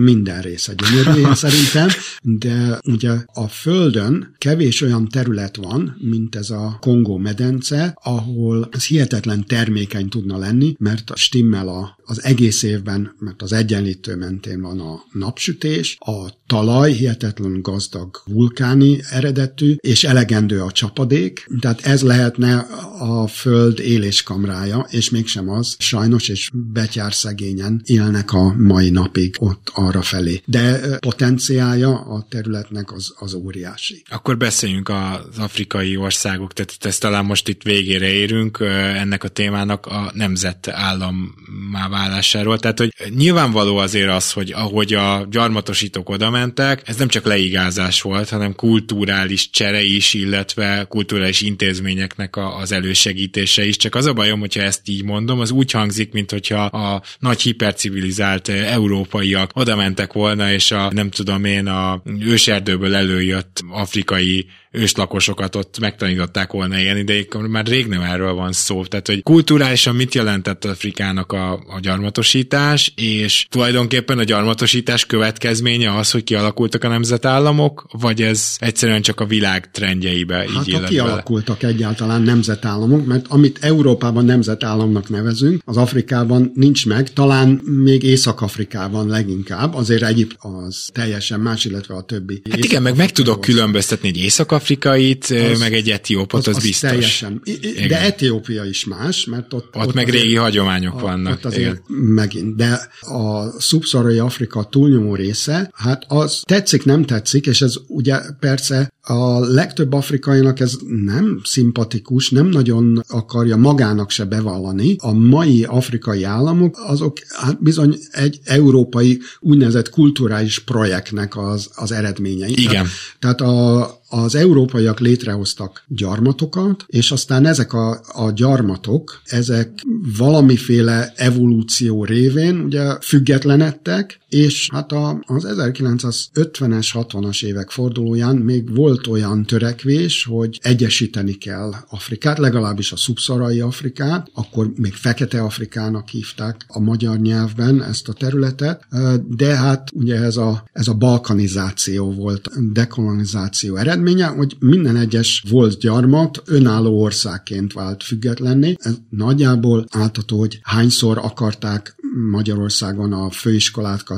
minden része gyönyörű, szerintem, de ugye a Földön kevés olyan terület van, mint ez a Kongó medence, ahol ez hihetetlen termékeny tudna lenni, mert stimmel a, az egész évben, mert az egyenlítő mentén van a napsütés, a talaj hihetetlen gazdag vulkáni eredetű, és elegendő a csapadék, tehát ez lehetne a Föld éléskamrája, és mégsem az, sajnos, és betyár szegényen élnek a mai napig ott arra felé. De potenciálja a területnek az, az óriási. Akkor beszéljünk az afrikai országok, tehát ezt talán most itt végére érünk ennek a témának a nemzetállammá válásáról. Tehát, hogy nyilvánvaló azért az, hogy ahogy a gyarmatosítók oda mentek, ez nem csak leigázás volt, hanem kulturális csere is, illetve kulturális intézményeknek a, az elősegítése is. Csak az a bajom, hogyha ezt így mondom, az úgy hangzik, mint hogyha a nagy hipercivilizált európaiak oda mentek volna, és a nem tudom én, a őserdőből előjött afrikai őslakosokat ott megtanították volna élni, de már rég nem erről van szó. Tehát, hogy kulturálisan mit jelentett Afrikának a, a gyarmatosítás, és tulajdonképpen a gyarmatosítás következménye az, hogy kialakultak a nemzetállamok, vagy ez egyszerűen csak a világ trendjeibe hát, így Hát kialakultak bele? egyáltalán nemzetállamok, mert amit Európában nemzetállamnak nevezünk, az Afrikában nincs meg, talán még Észak-Afrikában leginkább, azért Egyiptom az teljesen más, illetve a többi. Hát igen, meg meg tudok különböztetni egy észak afrikait, az, meg egy etiópot, az, az, az biztos. Teljesen. Igen. De Etiópia is más, mert ott... Ott, ott meg régi hagyományok a, vannak. Ott azért igen. megint. De a szubszarai Afrika túlnyomó része, hát az tetszik, nem tetszik, és ez ugye persze a legtöbb afrikainak ez nem szimpatikus, nem nagyon akarja magának se bevallani. A mai afrikai államok azok hát bizony egy európai úgynevezett kulturális projektnek az, az eredményei. Igen. Tehát, tehát a, az európaiak létrehoztak gyarmatokat, és aztán ezek a, a gyarmatok, ezek valamiféle evolúció révén ugye függetlenedtek, és hát a, az 1950-es, 60-as évek fordulóján még volt olyan törekvés, hogy egyesíteni kell Afrikát, legalábbis a szubszarai Afrikát, akkor még Fekete Afrikának hívták a magyar nyelvben ezt a területet, de hát ugye ez a, ez a balkanizáció volt, dekolonizáció eredménye, hogy minden egyes volt gyarmat önálló országként vált függetlenné. Ez nagyjából áltató, hogy hányszor akarták Magyarországon a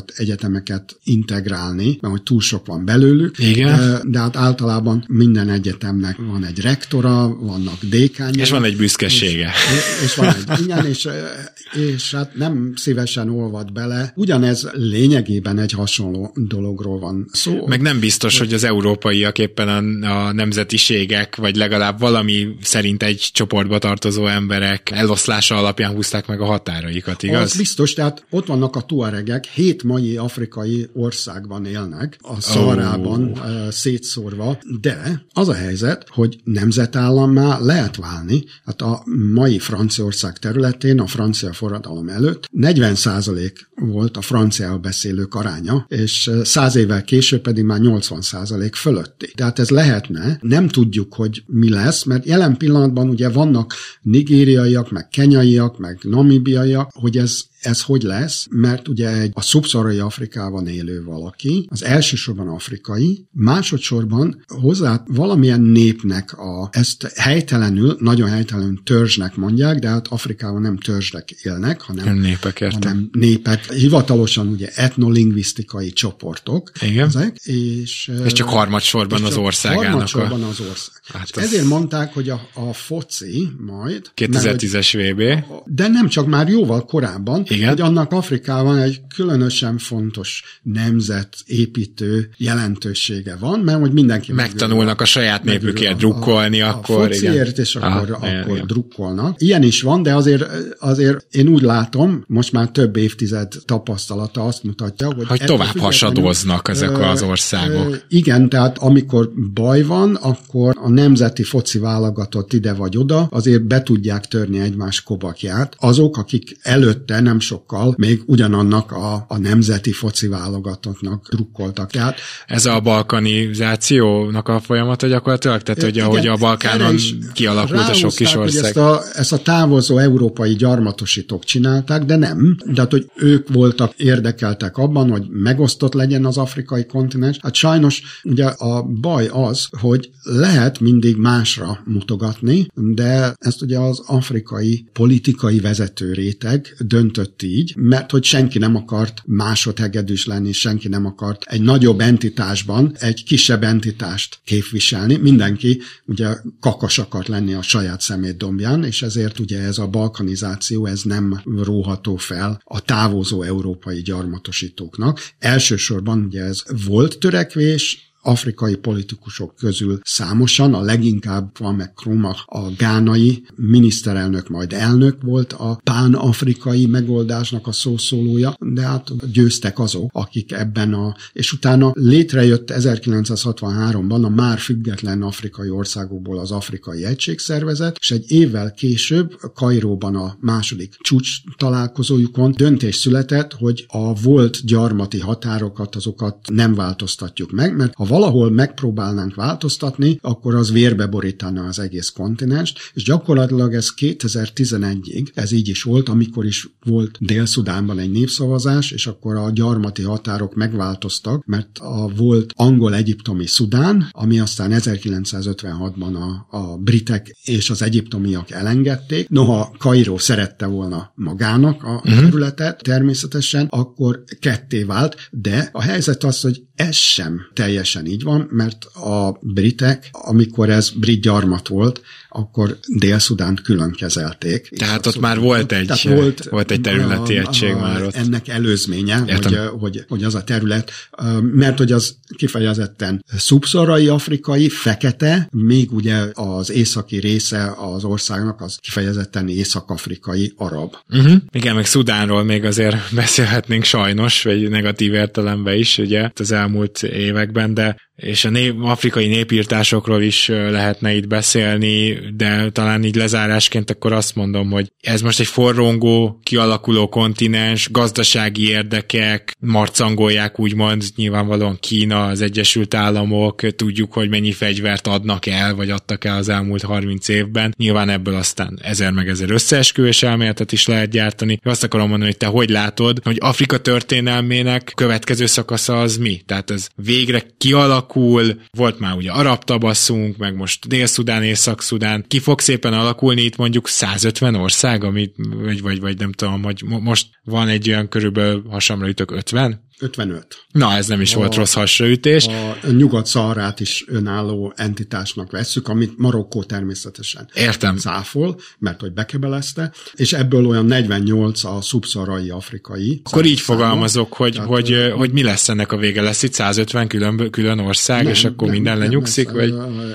főiskolákat, egyetemeket integrálni, mert hogy túl sok van belőlük. Igen. De, hát általában minden egyetemnek van egy rektora, vannak dékányok. És van egy büszkesége. És, és van egy, igen, és, és hát nem szívesen olvad bele. Ugyanez lényegében egy hasonló dologról van szó. Meg nem biztos, hogy az európaiak éppen a, a nemzetiségek, vagy legalább valami szerint egy csoportba tartozó emberek eloszlása alapján húzták meg a határaikat, igaz? Az biztos, biztos, tehát ott vannak a tuaregek, hét mai afrikai országban élnek, a Szaharában oh. szétszórva, de az a helyzet, hogy nemzetállammá lehet válni, hát a mai Franciaország területén, a francia forradalom előtt 40% volt a francia beszélők aránya, és száz évvel később pedig már 80% fölötti. Tehát ez lehetne, nem tudjuk, hogy mi lesz, mert jelen pillanatban ugye vannak nigériaiak, meg kenyaiak, meg namibiaiak, hogy ez ez hogy lesz? Mert ugye egy a szubszarai Afrikában élő valaki, az elsősorban afrikai, másodszorban hozzá valamilyen népnek a, ezt helytelenül, nagyon helytelenül törzsnek mondják, de hát Afrikában nem törzsek élnek, hanem nem népek, értem. hanem népek, hivatalosan ugye etnolingvisztikai csoportok. Igen. Ezek, és, és csak harmadsorban az országának. Harmadsorban az ország. Hát az... Ezért mondták, hogy a, a foci majd... 2010-es VB. De nem csak már jóval korábban, Igen. hogy annak Afrikában egy különösen fontos nemzetépítő jelentősége van, mert hogy mindenki Megtanulnak a saját népükért drukkolni, a, akkor a fociért, és akkor, igen, akkor igen. drukkolnak. Ilyen is van, de azért, azért én úgy látom, most már több évtized tapasztalata azt mutatja, hogy... Hogy tovább hasadoznak ezek az országok. Igen, tehát amikor baj van, akkor a nemzeti foci válogatott ide vagy oda, azért be tudják törni egymás kobakját. Azok, akik előtte nem sokkal még ugyanannak a, a nemzeti foci válogatottnak drukkoltak. Tehát Ez a balkanizációnak a folyamata gyakorlatilag? Tehát, hogy igen, ahogy a Balkánon kialakult a sok kis ország. Ezt a, ezt a távozó európai gyarmatosítók csinálták, de nem. De hát, hogy ők voltak érdekeltek abban, hogy megosztott legyen az afrikai kontinens. Hát sajnos ugye a baj az, hogy lehet mindig másra mutogatni, de ezt ugye az afrikai politikai vezető réteg döntött így, mert hogy senki nem akart másodhegedűs lenni, senki nem akart egy nagyobb entitásban egy kisebb entitást képviselni. Mindenki ugye kakas akart lenni a saját szemétdombján, és ezért ugye ez a balkanizáció, ez nem róható fel a távozó európai gyarmatosítóknak. Elsősorban ugye ez volt törekvés, afrikai politikusok közül számosan, a leginkább van meg Krumach, a gánai miniszterelnök, majd elnök volt a pán-afrikai megoldásnak a szószólója, de hát győztek azok, akik ebben a, és utána létrejött 1963-ban a már független afrikai országokból az Afrikai Egységszervezet, és egy évvel később Kairóban a második csúcs találkozójukon döntés született, hogy a volt gyarmati határokat, azokat nem változtatjuk meg, mert ha valahol megpróbálnánk változtatni, akkor az vérbe borítaná az egész kontinenst, és gyakorlatilag ez 2011-ig, ez így is volt, amikor is volt Dél-Szudánban egy népszavazás, és akkor a gyarmati határok megváltoztak, mert a volt angol-egyiptomi Szudán, ami aztán 1956-ban a, a britek és az egyiptomiak elengedték. Noha Kairó szerette volna magának a uh-huh. területet, természetesen, akkor ketté vált, de a helyzet az, hogy ez sem teljesen így van, mert a britek, amikor ez brit gyarmat volt, akkor Dél-Szudánt külön kezelték. Tehát ott már volt egy- Tehát volt egy területi egység már ott. Ennek előzménye, Értem. hogy, hogy, hogy az a terület, mert hogy az kifejezetten szubszorai afrikai, fekete, még ugye az északi része az országnak az kifejezetten észak-afrikai arab. Uh-huh. Igen, meg Szudánról még azért beszélhetnénk sajnos, vagy negatív értelemben is, ugye, az elmúlt években, de és a nép, afrikai népírtásokról is lehetne itt beszélni, de talán így lezárásként akkor azt mondom, hogy ez most egy forrongó, kialakuló kontinens, gazdasági érdekek, marcangolják úgymond, nyilvánvalóan Kína, az Egyesült Államok, tudjuk, hogy mennyi fegyvert adnak el, vagy adtak el az elmúlt 30 évben. Nyilván ebből aztán ezer meg ezer összeesküvés elméletet is lehet gyártani. Azt akarom mondani, hogy te hogy látod, hogy Afrika történelmének következő szakasza az mi? Tehát ez végre kialakul, volt már ugye arab tabasszunk, meg most Dél-Szudán, Észak-Szudán. Ki fog szépen alakulni itt mondjuk 150 ország, amit, vagy, vagy, vagy nem tudom, hogy mo- most van egy olyan körülbelül hasamra ütök 50? 55. Na, ez nem is volt rossz hasraütés. A nyugat-szarrát is önálló entitásnak vesszük, amit Marokkó természetesen Értem. cáfol, mert hogy bekebelezte, és ebből olyan 48 a szubszarai afrikai. Akkor így fogalmazok, hogy, Tehát, hogy, ö, hogy mi lesz ennek a vége? Lesz itt 150 külön, külön ország, nem, és akkor nem, minden nem, lenyugszik? ez, vagy?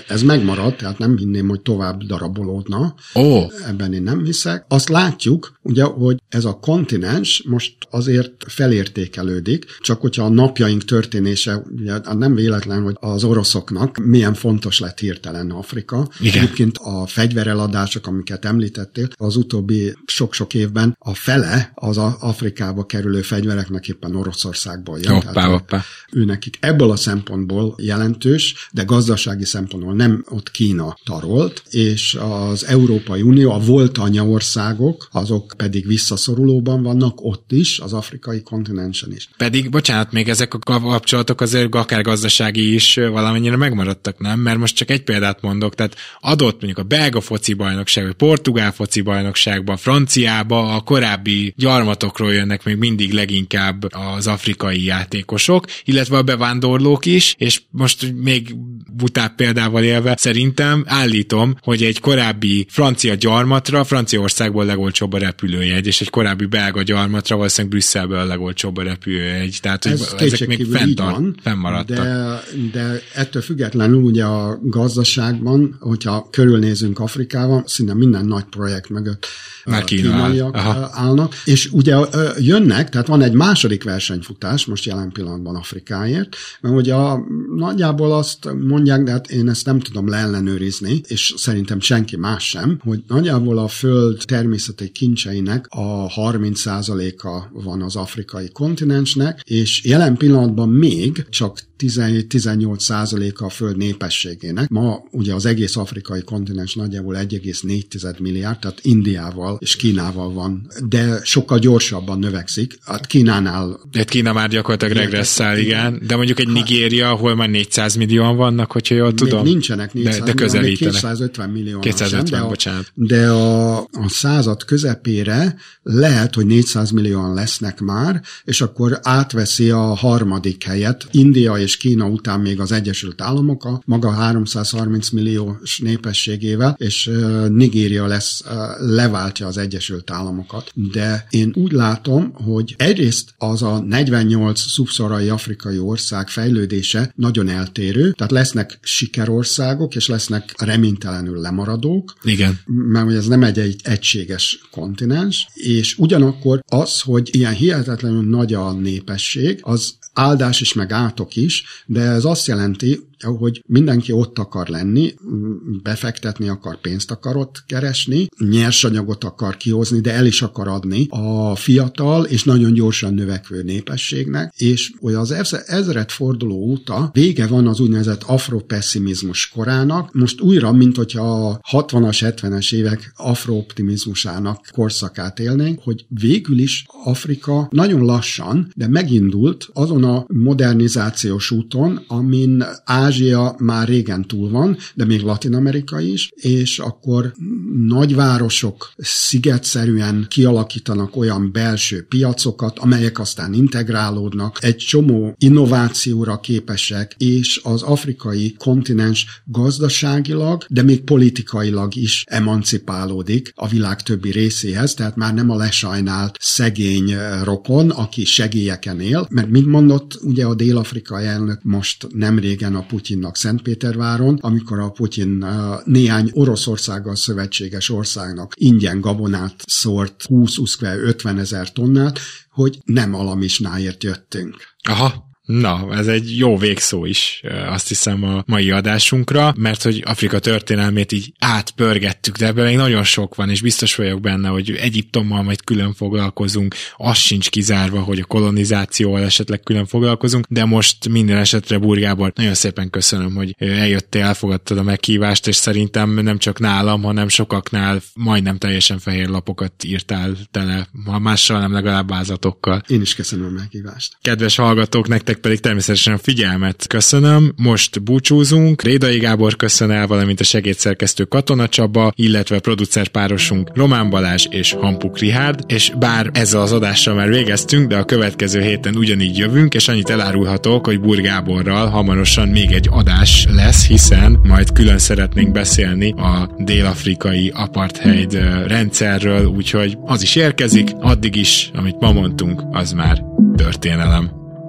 ez megmarad, tehát nem hinném, hogy tovább darabolódna. Ó, Ebben én nem hiszek. Azt látjuk, ugye, hogy ez a kontinens most azért felértékelődik, csak hogyha a napjaink történése, ugye nem véletlen, hogy az oroszoknak milyen fontos lett hirtelen Afrika. Igen. Egyébként a fegyvereladások, amiket említettél, az utóbbi sok-sok évben a fele az a Afrikába kerülő fegyvereknek éppen Oroszországból jön. Hoppá, Tehát hoppá. ő nekik ebből a szempontból jelentős, de gazdasági szempontból nem ott Kína tarolt, és az Európai Unió, a volt anyaországok, azok pedig visszaszorulóban vannak ott is, az afrikai kontinensen is. pedig Pedig, bocsánat, még ezek a kapcsolatok azért akár gazdasági is valamennyire megmaradtak, nem? Mert most csak egy példát mondok, tehát adott mondjuk a belga foci bajnokság, vagy portugál foci bajnokságban, franciába a korábbi gyarmatokról jönnek még mindig leginkább az afrikai játékosok, illetve a bevándorlók is, és most még butább példával élve szerintem állítom, hogy egy korábbi francia gyarmatra Franciaországból legolcsóbb a repülőjegy, és egy korábbi belga gyarmatra valószínűleg Brüsszelből a legolcsóbb a repülőjegy. Tehát, hogy Ez ezek még fenntart, van, fennmaradtak. De, de ettől függetlenül ugye a gazdaságban, hogyha körülnézünk Afrikában, szinte minden nagy projekt mögött már kínaiak áll. állnak, és ugye jönnek, tehát van egy második versenyfutás most jelen pillanatban Afrikáért, mert ugye a, nagyjából azt mondják, de hát én ezt nem tudom leellenőrizni, és szerintem senki más sem, hogy nagyjából a föld természeti kincseinek a 30%-a van az afrikai kontinensnek, és jelen pillanatban még csak 17-18 százaléka a föld népességének. Ma ugye az egész afrikai kontinens nagyjából 1,4 milliárd, tehát Indiával és Kínával van, de sokkal gyorsabban növekszik. Hát Kínánál... Hát Kína már gyakorlatilag regresszál, igen, de mondjuk egy hát- Nigéria, ahol már 400 millióan vannak, hogyha jól tudom. Még nincsenek 400 de, de közelítenek. 250 millió. 250, sem, de bocsánat. De a, a század közepére lehet, hogy 400 millióan lesznek már, és akkor átveszi a harmadik helyet. India és és Kína után még az Egyesült Államok a maga 330 milliós népességével, és Nigéria lesz, leváltja az Egyesült Államokat. De én úgy látom, hogy egyrészt az a 48 szubszorai afrikai ország fejlődése nagyon eltérő, tehát lesznek sikerországok, és lesznek reménytelenül lemaradók. Igen. Mert ez nem egy, egy egységes kontinens, és ugyanakkor az, hogy ilyen hihetetlenül nagy a népesség, az áldás is, meg átok is, de ez azt jelenti, hogy mindenki ott akar lenni, befektetni akar, pénzt akar ott keresni, nyersanyagot akar kihozni, de el is akar adni a fiatal és nagyon gyorsan növekvő népességnek, és hogy az ezret forduló óta vége van az úgynevezett afropessimizmus korának, most újra, mint hogyha a 60-as, 70-es évek afrooptimizmusának korszakát élnénk, hogy végül is Afrika nagyon lassan, de megindult azon a modernizációs úton, amin Ázsia Ázsia már régen túl van, de még Latin Amerika is, és akkor nagyvárosok szigetszerűen kialakítanak olyan belső piacokat, amelyek aztán integrálódnak, egy csomó innovációra képesek, és az afrikai kontinens gazdaságilag, de még politikailag is emancipálódik a világ többi részéhez, tehát már nem a lesajnált szegény rokon, aki segélyeken él, mert mint mondott, ugye a dél-afrikai elnök most nem régen a Putyinnak Szentpéterváron, amikor a Putyin néhány Oroszországgal szövetséges országnak ingyen gabonát szórt 20-50 ezer tonnát, hogy nem alamisnáért jöttünk. Aha, Na, ez egy jó végszó is, azt hiszem a mai adásunkra, mert hogy Afrika történelmét így átpörgettük, de ebben még nagyon sok van, és biztos vagyok benne, hogy Egyiptommal majd külön foglalkozunk, az sincs kizárva, hogy a kolonizációval esetleg külön foglalkozunk, de most minden esetre Burgából nagyon szépen köszönöm, hogy eljöttél, elfogadtad a meghívást, és szerintem nem csak nálam, hanem sokaknál majdnem teljesen fehér lapokat írtál tele, ha mással nem legalább vázatokkal. Én is köszönöm a meghívást. Kedves hallgatók, nektek pedig természetesen figyelmet köszönöm. Most búcsúzunk. Rédai Gábor köszön el, valamint a segédszerkesztő Katona Csaba, illetve a producerpárosunk Román Balázs és Hampuk Rihárd, és bár ezzel az adással már végeztünk, de a következő héten ugyanígy jövünk, és annyit elárulhatok, hogy Bur Gáborral hamarosan még egy adás lesz, hiszen majd külön szeretnénk beszélni a dél-afrikai apartheid rendszerről, úgyhogy az is érkezik, addig is, amit ma mondtunk, az már történelem.